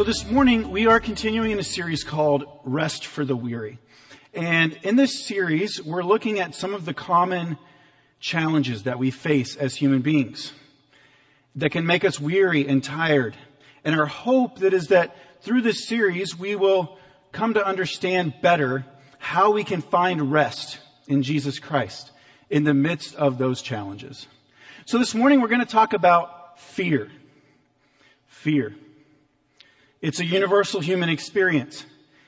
So this morning we are continuing in a series called Rest for the Weary. And in this series, we're looking at some of the common challenges that we face as human beings that can make us weary and tired. And our hope that is that through this series, we will come to understand better how we can find rest in Jesus Christ in the midst of those challenges. So this morning we're going to talk about fear. Fear. It's a universal human experience.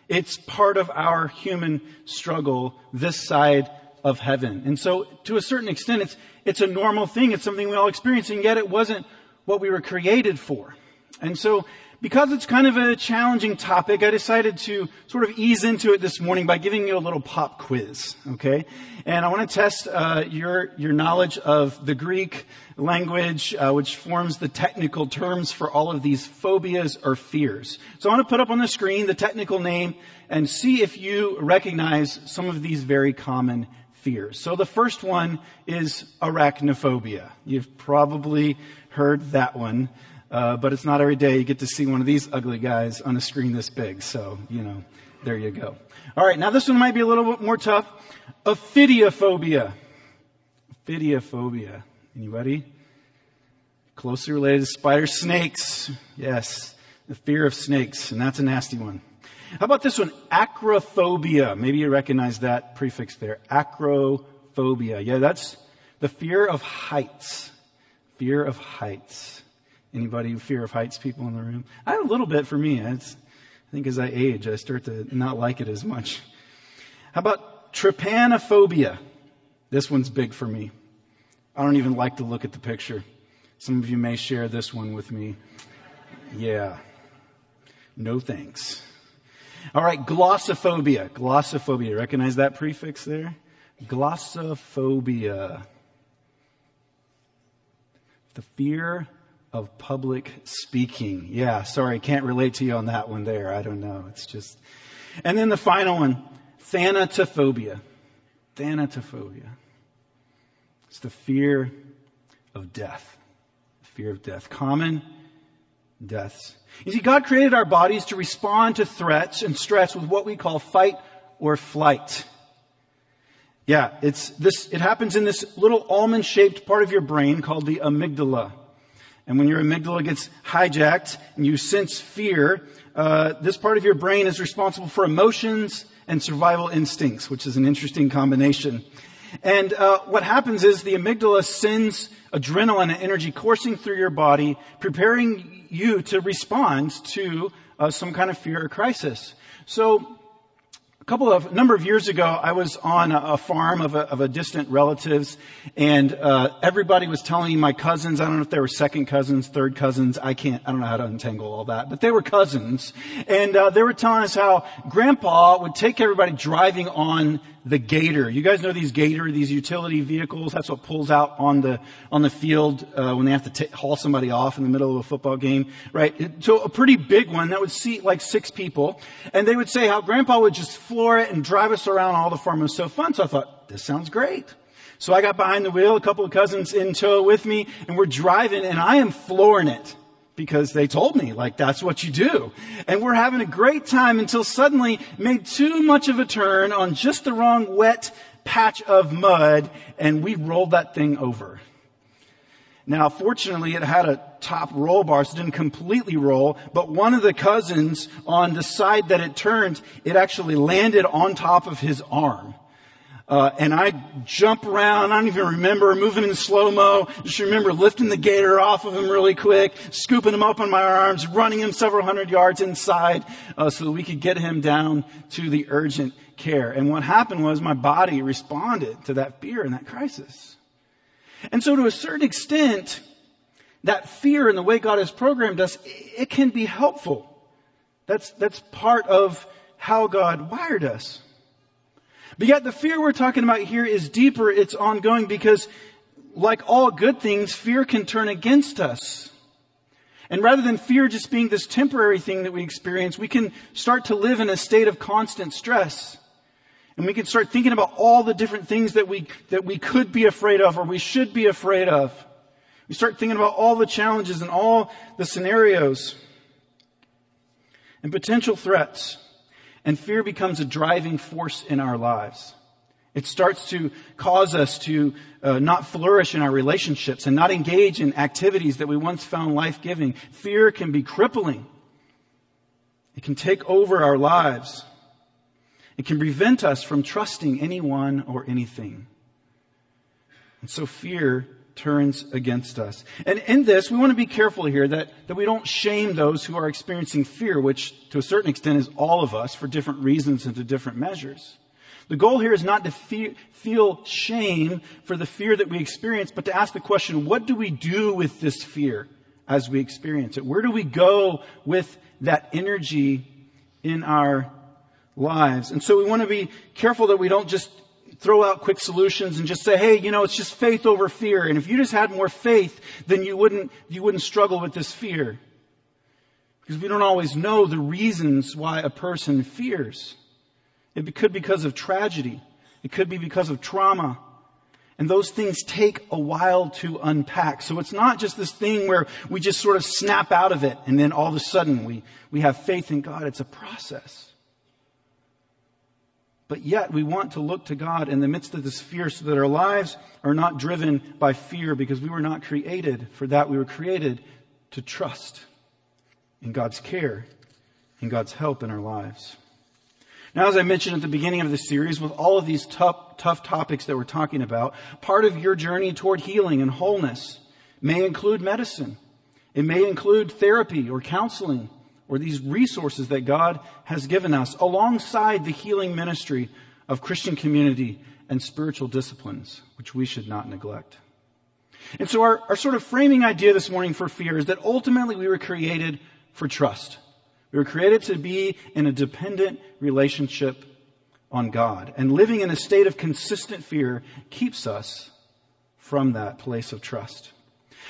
It's part of our human struggle this side of heaven. And so to a certain extent, it's, it's a normal thing. It's something we all experience, and yet it wasn't what we were created for. And so because it's kind of a challenging topic, I decided to sort of ease into it this morning by giving you a little pop quiz. Okay, and I want to test uh, your your knowledge of the Greek language, uh, which forms the technical terms for all of these phobias or fears. So I want to put up on the screen the technical name and see if you recognize some of these very common fears. So the first one is arachnophobia. You've probably heard that one. Uh, but it's not every day you get to see one of these ugly guys on a screen this big. So, you know, there you go. All right, now this one might be a little bit more tough. Ophidiophobia. Ophidiophobia. Anybody? Closely related to spider snakes. Yes, the fear of snakes, and that's a nasty one. How about this one? Acrophobia. Maybe you recognize that prefix there. Acrophobia. Yeah, that's the fear of heights. Fear of heights. Anybody in fear of heights people in the room? I have a little bit for me. It's, I think as I age, I start to not like it as much. How about trypanophobia? This one's big for me. I don't even like to look at the picture. Some of you may share this one with me. Yeah. No thanks. All right, glossophobia. Glossophobia. Recognize that prefix there? Glossophobia. The fear of public speaking. Yeah, sorry, can't relate to you on that one there. I don't know. It's just. And then the final one, thanatophobia. Thanatophobia. It's the fear of death. Fear of death. Common deaths. You see, God created our bodies to respond to threats and stress with what we call fight or flight. Yeah, it's this, it happens in this little almond shaped part of your brain called the amygdala. And when your amygdala gets hijacked and you sense fear, uh, this part of your brain is responsible for emotions and survival instincts, which is an interesting combination. And uh, what happens is the amygdala sends adrenaline and energy coursing through your body, preparing you to respond to uh, some kind of fear or crisis. So a couple of a number of years ago, I was on a, farm of a, of a, distant relatives, and uh, everybody was telling me my cousins. I don't know if they were second cousins, third cousins. I can't. I don't know how to untangle all that, but they were cousins, and uh, they were telling us how Grandpa would take everybody driving on the gator. You guys know these gator, these utility vehicles. That's what pulls out on the on the field uh, when they have to t- haul somebody off in the middle of a football game, right? So a pretty big one that would seat like six people, and they would say how Grandpa would just floor it and drive us around all the farm. It was so fun. So I thought this sounds great. So I got behind the wheel, a couple of cousins in tow with me, and we're driving, and I am flooring it because they told me like that's what you do. And we're having a great time until suddenly made too much of a turn on just the wrong wet patch of mud and we rolled that thing over. Now, fortunately, it had a top roll bar, so it didn't completely roll, but one of the cousins on the side that it turned, it actually landed on top of his arm. Uh, and I jump around. I don't even remember moving in slow mo. Just remember lifting the gator off of him really quick, scooping him up on my arms, running him several hundred yards inside, uh, so that we could get him down to the urgent care. And what happened was my body responded to that fear and that crisis. And so, to a certain extent, that fear and the way God has programmed us, it can be helpful That's, that's part of how God wired us. But yet the fear we're talking about here is deeper, it's ongoing because like all good things, fear can turn against us. And rather than fear just being this temporary thing that we experience, we can start to live in a state of constant stress. And we can start thinking about all the different things that we, that we could be afraid of or we should be afraid of. We start thinking about all the challenges and all the scenarios and potential threats. And fear becomes a driving force in our lives. It starts to cause us to uh, not flourish in our relationships and not engage in activities that we once found life giving. Fear can be crippling. It can take over our lives. It can prevent us from trusting anyone or anything. And so fear turns against us. And in this, we want to be careful here that, that we don't shame those who are experiencing fear, which to a certain extent is all of us for different reasons and to different measures. The goal here is not to fe- feel shame for the fear that we experience, but to ask the question, what do we do with this fear as we experience it? Where do we go with that energy in our lives? And so we want to be careful that we don't just throw out quick solutions and just say, hey, you know, it's just faith over fear. And if you just had more faith, then you wouldn't, you wouldn't struggle with this fear. Because we don't always know the reasons why a person fears. It could be because of tragedy. It could be because of trauma. And those things take a while to unpack. So it's not just this thing where we just sort of snap out of it and then all of a sudden we, we have faith in God. It's a process. But yet we want to look to God in the midst of this fear so that our lives are not driven by fear because we were not created for that. We were created to trust in God's care, in God's help in our lives. Now, as I mentioned at the beginning of the series, with all of these tough, tough topics that we're talking about, part of your journey toward healing and wholeness may include medicine. It may include therapy or counseling or these resources that God has given us alongside the healing ministry of Christian community and spiritual disciplines, which we should not neglect. And so our, our sort of framing idea this morning for fear is that ultimately we were created for trust. We were created to be in a dependent relationship on God. And living in a state of consistent fear keeps us from that place of trust.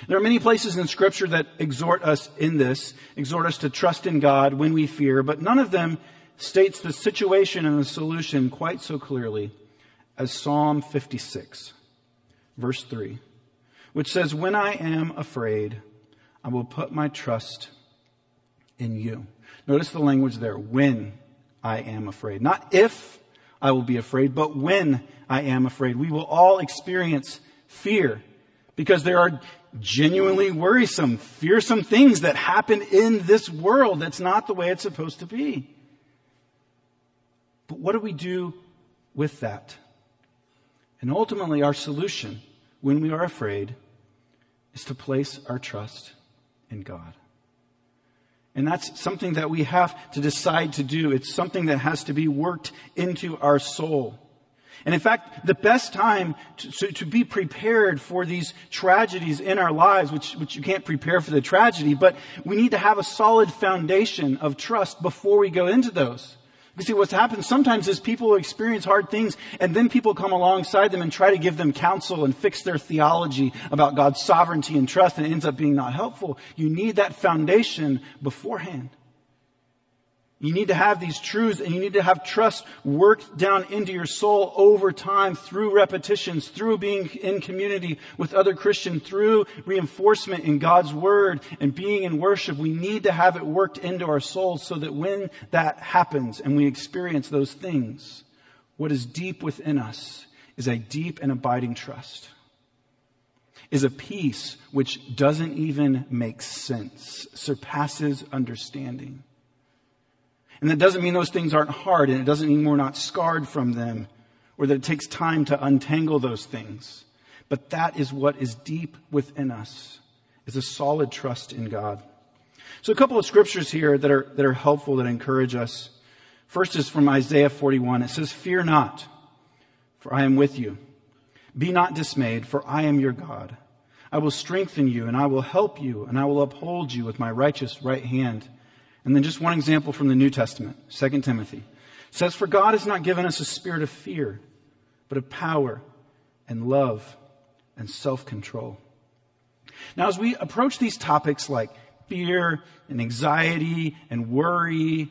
There are many places in scripture that exhort us in this, exhort us to trust in God when we fear, but none of them states the situation and the solution quite so clearly as Psalm 56, verse 3, which says, When I am afraid, I will put my trust in you. Notice the language there, when I am afraid. Not if I will be afraid, but when I am afraid. We will all experience fear because there are genuinely worrisome, fearsome things that happen in this world that's not the way it's supposed to be. But what do we do with that? And ultimately, our solution when we are afraid is to place our trust in God. And that's something that we have to decide to do. It's something that has to be worked into our soul. And in fact, the best time to, to, be prepared for these tragedies in our lives, which, which you can't prepare for the tragedy, but we need to have a solid foundation of trust before we go into those. You see, what's happened sometimes is people experience hard things and then people come alongside them and try to give them counsel and fix their theology about God's sovereignty and trust and it ends up being not helpful. You need that foundation beforehand. You need to have these truths and you need to have trust worked down into your soul over time through repetitions, through being in community with other Christians, through reinforcement in God's word and being in worship. We need to have it worked into our souls so that when that happens and we experience those things, what is deep within us is a deep and abiding trust. Is a peace which doesn't even make sense, surpasses understanding. And that doesn't mean those things aren't hard, and it doesn't mean we're not scarred from them, or that it takes time to untangle those things. But that is what is deep within us, is a solid trust in God. So a couple of scriptures here that are, that are helpful, that encourage us. First is from Isaiah 41. It says, Fear not, for I am with you. Be not dismayed, for I am your God. I will strengthen you, and I will help you, and I will uphold you with my righteous right hand. And then just one example from the New Testament, 2 Timothy. It says, For God has not given us a spirit of fear, but of power and love and self-control. Now, as we approach these topics like fear and anxiety and worry,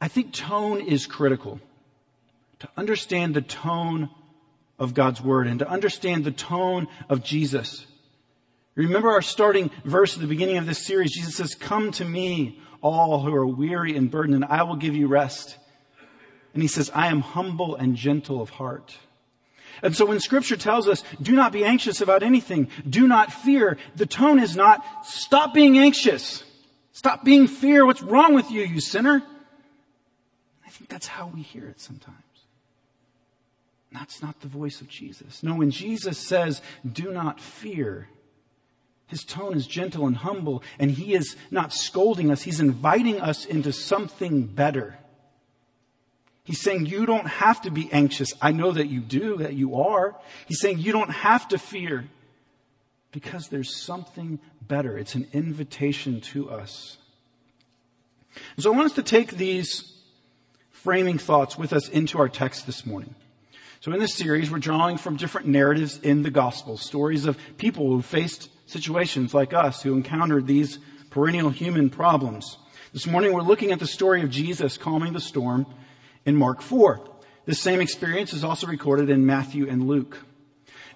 I think tone is critical. To understand the tone of God's Word and to understand the tone of Jesus. Remember our starting verse at the beginning of this series. Jesus says, Come to me, all who are weary and burdened, and I will give you rest. And he says, I am humble and gentle of heart. And so when scripture tells us, do not be anxious about anything, do not fear, the tone is not, stop being anxious. Stop being fear. What's wrong with you, you sinner? I think that's how we hear it sometimes. That's not the voice of Jesus. No, when Jesus says, do not fear, his tone is gentle and humble, and he is not scolding us. He's inviting us into something better. He's saying you don't have to be anxious. I know that you do, that you are. He's saying you don't have to fear because there's something better. It's an invitation to us. So I want us to take these framing thoughts with us into our text this morning. So in this series, we're drawing from different narratives in the gospel, stories of people who faced situations like us, who encountered these perennial human problems. This morning, we're looking at the story of Jesus calming the storm in Mark 4. This same experience is also recorded in Matthew and Luke.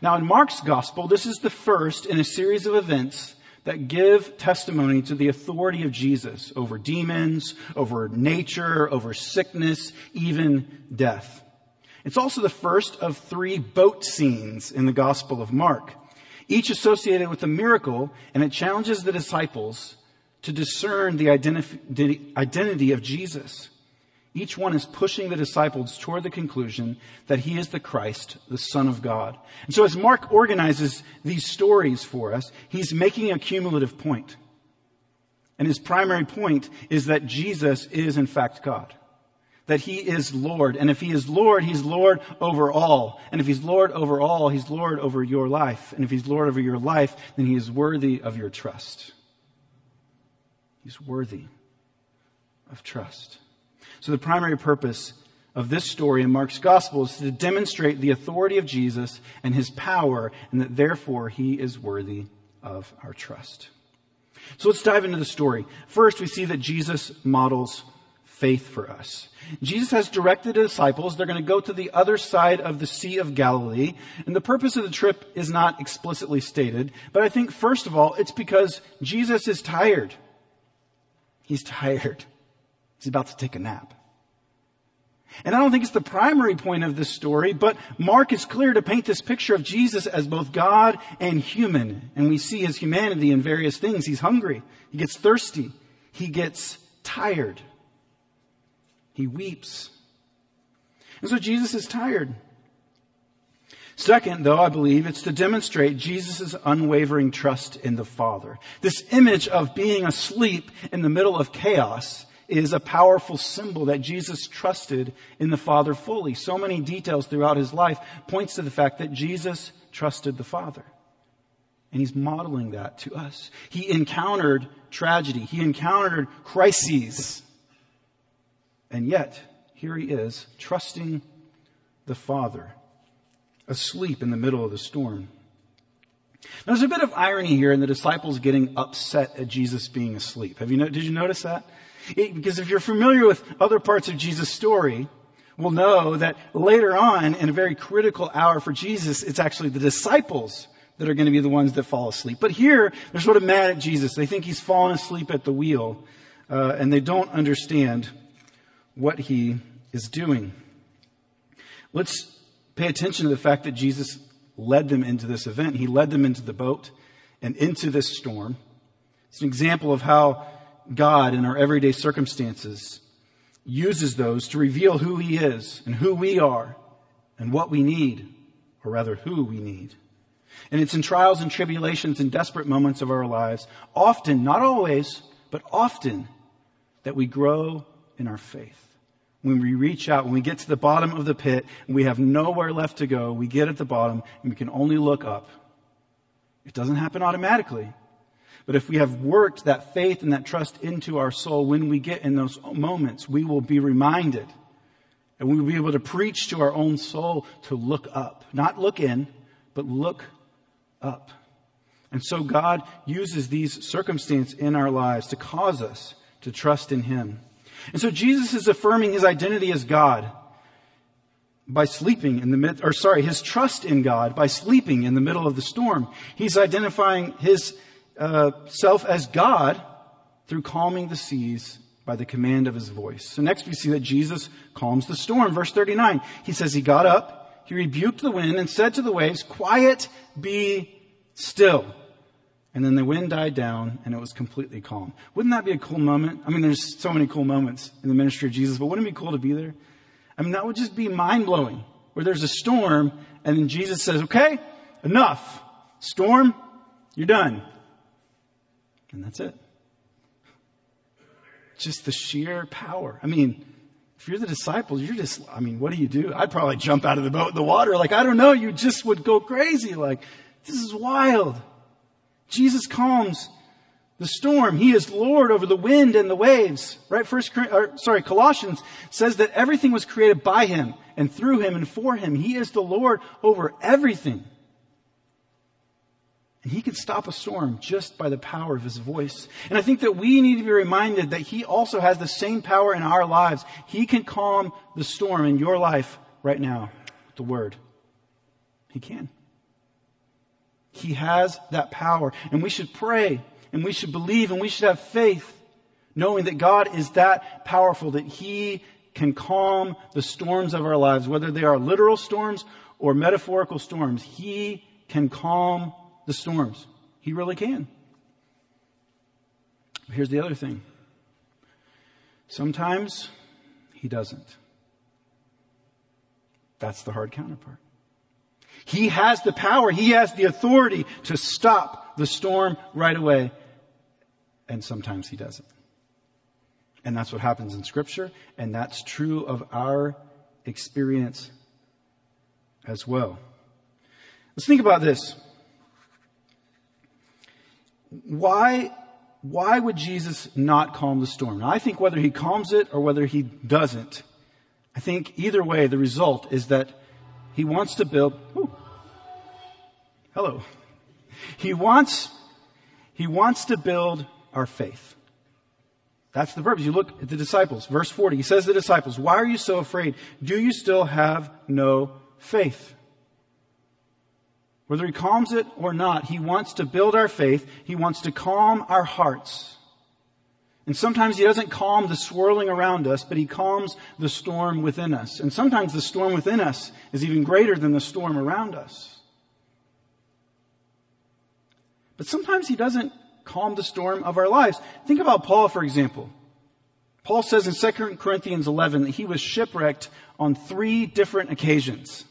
Now, in Mark's gospel, this is the first in a series of events that give testimony to the authority of Jesus over demons, over nature, over sickness, even death. It's also the first of three boat scenes in the Gospel of Mark, each associated with a miracle, and it challenges the disciples to discern the identity of Jesus. Each one is pushing the disciples toward the conclusion that he is the Christ, the Son of God. And so as Mark organizes these stories for us, he's making a cumulative point. And his primary point is that Jesus is in fact God that he is Lord. And if he is Lord, he's Lord over all. And if he's Lord over all, he's Lord over your life. And if he's Lord over your life, then he is worthy of your trust. He's worthy of trust. So the primary purpose of this story in Mark's gospel is to demonstrate the authority of Jesus and his power, and that therefore he is worthy of our trust. So let's dive into the story. First, we see that Jesus models faith for us. Jesus has directed the disciples. They're going to go to the other side of the Sea of Galilee. And the purpose of the trip is not explicitly stated. But I think, first of all, it's because Jesus is tired. He's tired. He's about to take a nap. And I don't think it's the primary point of this story, but Mark is clear to paint this picture of Jesus as both God and human. And we see his humanity in various things. He's hungry. He gets thirsty. He gets tired. He weeps. And so Jesus is tired. Second, though, I believe it's to demonstrate Jesus' unwavering trust in the Father. This image of being asleep in the middle of chaos is a powerful symbol that Jesus trusted in the Father fully. So many details throughout his life points to the fact that Jesus trusted the Father. And he's modeling that to us. He encountered tragedy. He encountered crises. And yet, here he is, trusting the Father, asleep in the middle of the storm. Now, there's a bit of irony here in the disciples getting upset at Jesus being asleep. Have you, did you notice that? It, because if you're familiar with other parts of Jesus' story, we'll know that later on, in a very critical hour for Jesus, it's actually the disciples that are going to be the ones that fall asleep. But here, they're sort of mad at Jesus. They think he's fallen asleep at the wheel, uh, and they don't understand what he is doing. Let's pay attention to the fact that Jesus led them into this event. He led them into the boat and into this storm. It's an example of how God, in our everyday circumstances, uses those to reveal who He is and who we are and what we need, or rather, who we need. And it's in trials and tribulations and desperate moments of our lives, often, not always, but often, that we grow in our faith when we reach out, when we get to the bottom of the pit and we have nowhere left to go, we get at the bottom and we can only look up. It doesn't happen automatically. But if we have worked that faith and that trust into our soul, when we get in those moments, we will be reminded and we will be able to preach to our own soul to look up. Not look in, but look up. And so God uses these circumstances in our lives to cause us to trust in Him. And so Jesus is affirming His identity as God by sleeping in the mid, or sorry, His trust in God by sleeping in the middle of the storm. He's identifying His uh, self as God through calming the seas by the command of his voice. So next we see that Jesus calms the storm. Verse 39, he says he got up, he rebuked the wind and said to the waves, quiet, be still. And then the wind died down and it was completely calm. Wouldn't that be a cool moment? I mean, there's so many cool moments in the ministry of Jesus, but wouldn't it be cool to be there? I mean, that would just be mind blowing where there's a storm and then Jesus says, okay, enough. Storm, you're done. And that's it. Just the sheer power. I mean, if you're the disciples, you're just, I mean, what do you do? I'd probably jump out of the boat in the water. Like, I don't know. You just would go crazy. Like, this is wild. Jesus calms the storm. He is Lord over the wind and the waves. Right? First, or, sorry, Colossians says that everything was created by Him and through Him and for Him. He is the Lord over everything. And He can stop a storm just by the power of His voice. And I think that we need to be reminded that He also has the same power in our lives. He can calm the storm in your life right now with the Word. He can. He has that power. And we should pray and we should believe and we should have faith knowing that God is that powerful that He can calm the storms of our lives, whether they are literal storms or metaphorical storms. He can calm the storms. He really can. Here's the other thing. Sometimes he doesn't. That's the hard counterpart. He has the power, he has the authority to stop the storm right away. And sometimes he doesn't. And that's what happens in scripture, and that's true of our experience as well. Let's think about this. Why, why would Jesus not calm the storm? Now, I think whether he calms it or whether he doesn't, I think either way, the result is that he wants to build, hello. He wants, he wants to build our faith. That's the verb. You look at the disciples. Verse 40, he says to the disciples, why are you so afraid? Do you still have no faith? Whether he calms it or not, he wants to build our faith. He wants to calm our hearts. And sometimes he doesn't calm the swirling around us, but he calms the storm within us. And sometimes the storm within us is even greater than the storm around us. But sometimes he doesn't calm the storm of our lives. Think about Paul, for example. Paul says in 2 Corinthians 11 that he was shipwrecked on three different occasions.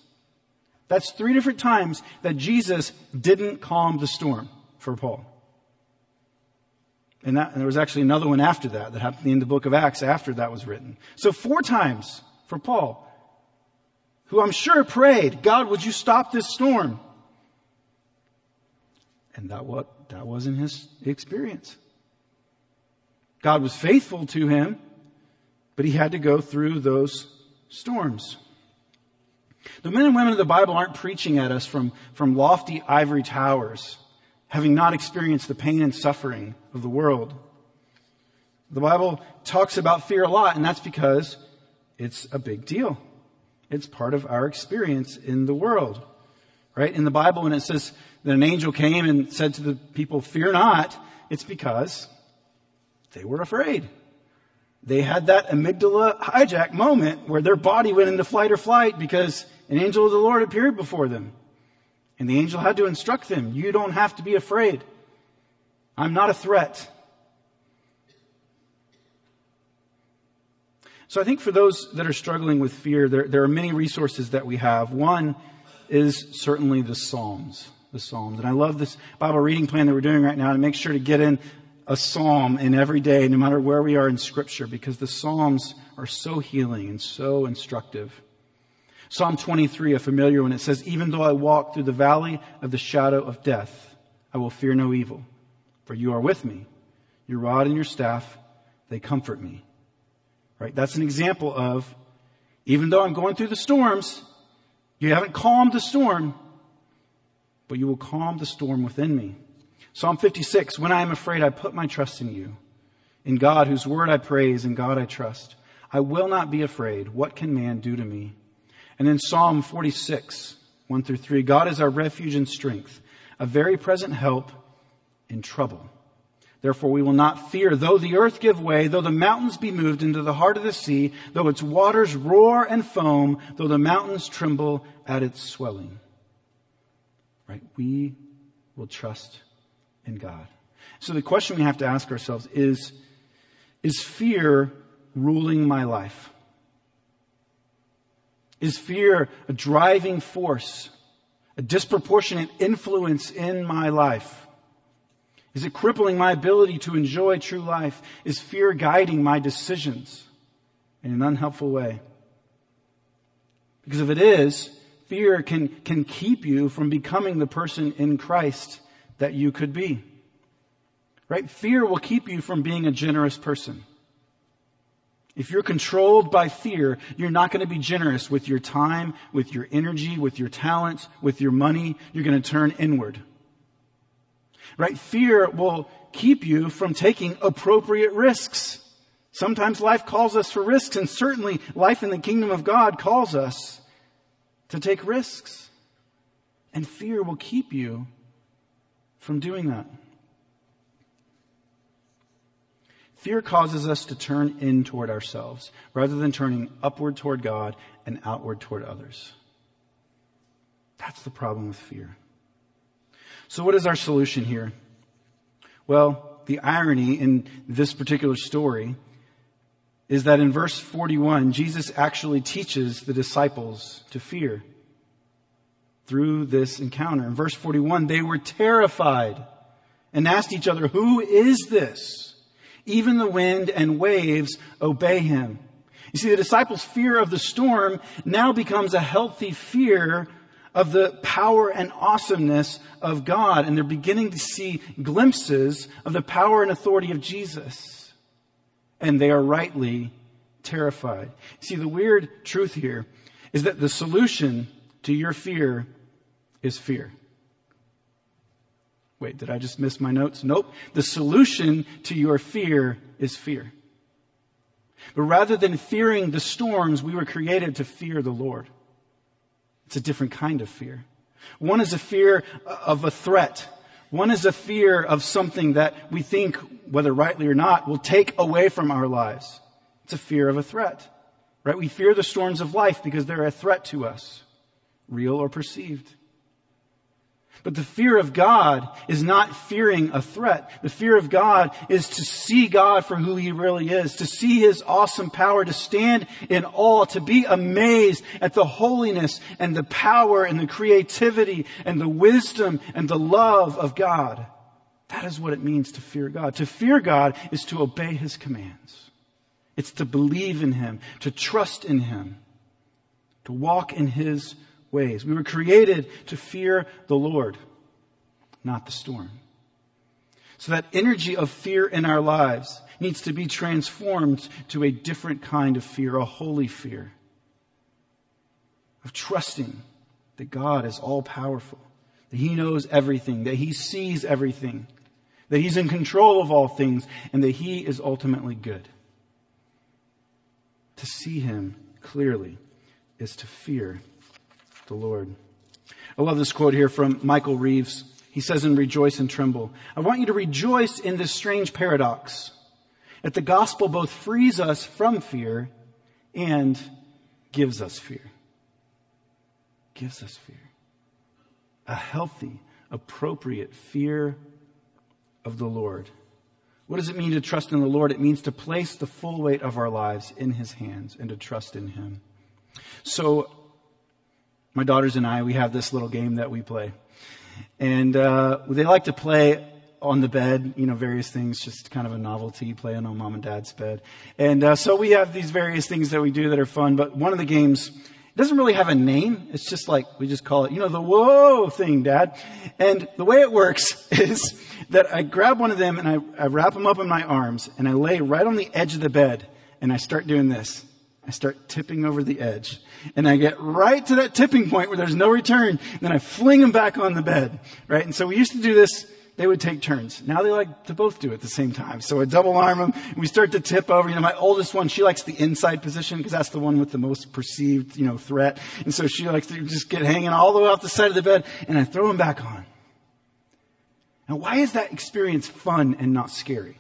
That's three different times that Jesus didn't calm the storm for Paul. And, that, and there was actually another one after that that happened in the book of Acts after that was written. So four times for Paul, who I'm sure prayed, God, would you stop this storm? And that what that wasn't his experience. God was faithful to him, but he had to go through those storms. The men and women of the Bible aren't preaching at us from, from lofty ivory towers, having not experienced the pain and suffering of the world. The Bible talks about fear a lot, and that's because it's a big deal. It's part of our experience in the world. Right? In the Bible, when it says that an angel came and said to the people, fear not, it's because they were afraid. They had that amygdala hijack moment where their body went into flight or flight because an angel of the Lord appeared before them. And the angel had to instruct them, you don't have to be afraid. I'm not a threat. So I think for those that are struggling with fear, there, there are many resources that we have. One is certainly the Psalms. The Psalms. And I love this Bible reading plan that we're doing right now to make sure to get in a psalm in every day, no matter where we are in scripture, because the Psalms are so healing and so instructive. Psalm 23, a familiar one, it says, even though I walk through the valley of the shadow of death, I will fear no evil, for you are with me. Your rod and your staff, they comfort me. Right? That's an example of, even though I'm going through the storms, you haven't calmed the storm, but you will calm the storm within me. Psalm 56, when I am afraid, I put my trust in you. In God, whose word I praise, in God I trust. I will not be afraid. What can man do to me? And then Psalm 46, 1 through 3. God is our refuge and strength, a very present help in trouble. Therefore we will not fear, though the earth give way, though the mountains be moved into the heart of the sea, though its waters roar and foam, though the mountains tremble at its swelling. Right? We will trust in God. So the question we have to ask ourselves is, is fear ruling my life? Is fear a driving force, a disproportionate influence in my life? Is it crippling my ability to enjoy true life? Is fear guiding my decisions in an unhelpful way? Because if it is, fear can, can keep you from becoming the person in Christ that you could be. Right? Fear will keep you from being a generous person. If you're controlled by fear, you're not going to be generous with your time, with your energy, with your talents, with your money. You're going to turn inward. Right? Fear will keep you from taking appropriate risks. Sometimes life calls us for risks, and certainly life in the kingdom of God calls us to take risks. And fear will keep you from doing that. Fear causes us to turn in toward ourselves rather than turning upward toward God and outward toward others. That's the problem with fear. So what is our solution here? Well, the irony in this particular story is that in verse 41, Jesus actually teaches the disciples to fear through this encounter. In verse 41, they were terrified and asked each other, who is this? Even the wind and waves obey him. You see, the disciples' fear of the storm now becomes a healthy fear of the power and awesomeness of God, and they're beginning to see glimpses of the power and authority of Jesus. And they are rightly terrified. See, the weird truth here is that the solution to your fear is fear. Wait, did I just miss my notes? Nope. The solution to your fear is fear. But rather than fearing the storms, we were created to fear the Lord. It's a different kind of fear. One is a fear of a threat. One is a fear of something that we think, whether rightly or not, will take away from our lives. It's a fear of a threat, right? We fear the storms of life because they're a threat to us, real or perceived. But the fear of God is not fearing a threat. The fear of God is to see God for who He really is, to see His awesome power, to stand in awe, to be amazed at the holiness and the power and the creativity and the wisdom and the love of God. That is what it means to fear God. To fear God is to obey His commands. It's to believe in Him, to trust in Him, to walk in His ways. We were created to fear the Lord, not the storm. So that energy of fear in our lives needs to be transformed to a different kind of fear, a holy fear of trusting that God is all powerful, that He knows everything, that He sees everything, that He's in control of all things, and that He is ultimately good. To see Him clearly is to fear the Lord. I love this quote here from Michael Reeves. He says in Rejoice and Tremble, I want you to rejoice in this strange paradox that the gospel both frees us from fear and gives us fear. Gives us fear. A healthy, appropriate fear of the Lord. What does it mean to trust in the Lord? It means to place the full weight of our lives in His hands and to trust in Him. So my daughters and I, we have this little game that we play. And uh, they like to play on the bed, you know, various things, just kind of a novelty, playing on mom and dad's bed. And uh, so we have these various things that we do that are fun, but one of the games doesn't really have a name. It's just like, we just call it, you know, the whoa thing, dad. And the way it works is that I grab one of them and I, I wrap them up in my arms and I lay right on the edge of the bed and I start doing this. I start tipping over the edge and I get right to that tipping point where there's no return. And Then I fling them back on the bed, right? And so we used to do this they would take turns. Now they like to both do it at the same time. So I double arm them. And we start to tip over. You know, my oldest one, she likes the inside position because that's the one with the most perceived, you know, threat. And so she likes to just get hanging all the way off the side of the bed and I throw them back on. Now why is that experience fun and not scary?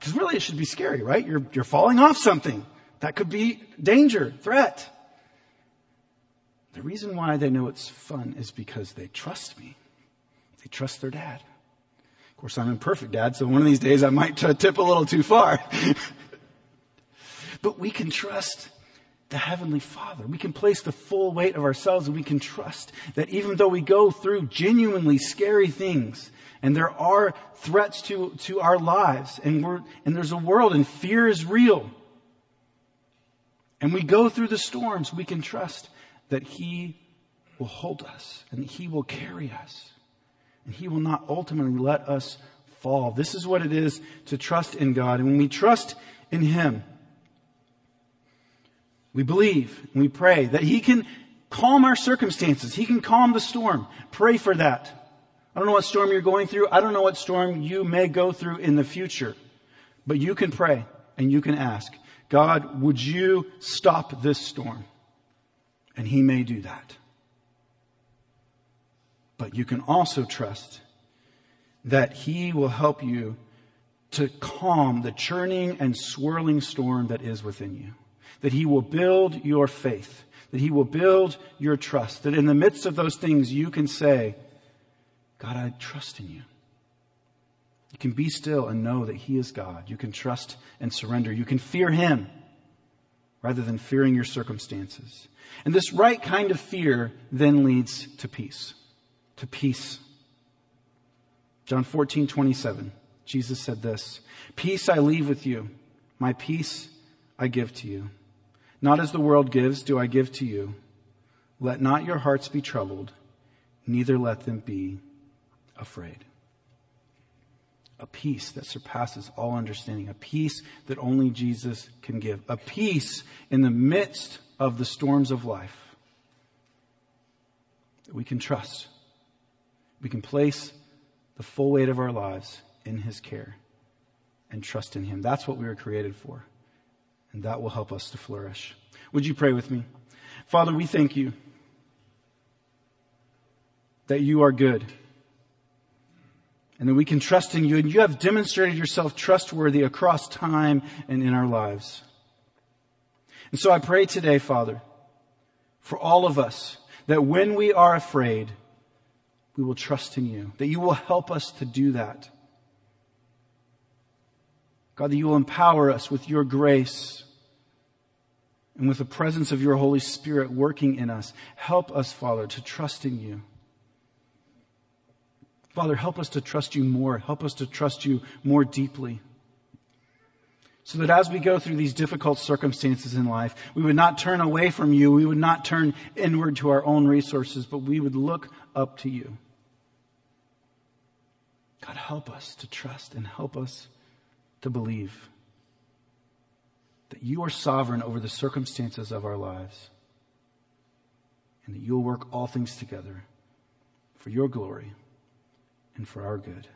Because really it should be scary, right? You're, you're falling off something. That could be danger, threat. The reason why they know it's fun is because they trust me. They trust their dad. Of course, I'm imperfect dad, so one of these days I might tip a little too far. but we can trust the Heavenly Father. We can place the full weight of ourselves and we can trust that even though we go through genuinely scary things and there are threats to, to our lives and we're, and there's a world and fear is real and we go through the storms, we can trust that He will hold us and He will carry us and He will not ultimately let us fall. This is what it is to trust in God. And when we trust in Him, we believe and we pray that He can calm our circumstances. He can calm the storm. Pray for that. I don't know what storm you're going through. I don't know what storm you may go through in the future. But you can pray and you can ask, God, would you stop this storm? And He may do that. But you can also trust that He will help you to calm the churning and swirling storm that is within you. That He will build your faith. That He will build your trust. That in the midst of those things you can say, God, I trust in you. You can be still and know that He is God. You can trust and surrender. You can fear Him rather than fearing your circumstances. And this right kind of fear then leads to peace to peace. John 14, 27, Jesus said this, Peace I leave with you, my peace I give to you. Not as the world gives do I give to you. Let not your hearts be troubled, neither let them be afraid. A peace that surpasses all understanding, a peace that only Jesus can give, a peace in the midst of the storms of life that we can trust we can place the full weight of our lives in His care and trust in Him. That's what we were created for. And that will help us to flourish. Would you pray with me? Father, we thank you that you are good and that we can trust in you and you have demonstrated yourself trustworthy across time and in our lives. And so I pray today, Father, for all of us that when we are afraid, we will trust in you, that you will help us to do that. God, that you will empower us with your grace and with the presence of your Holy Spirit working in us. Help us, Father, to trust in you. Father, help us to trust you more. Help us to trust you more deeply. So that as we go through these difficult circumstances in life, we would not turn away from you. We would not turn inward to our own resources, but we would look up to you. God, help us to trust and help us to believe that you are sovereign over the circumstances of our lives and that you'll work all things together for your glory and for our good.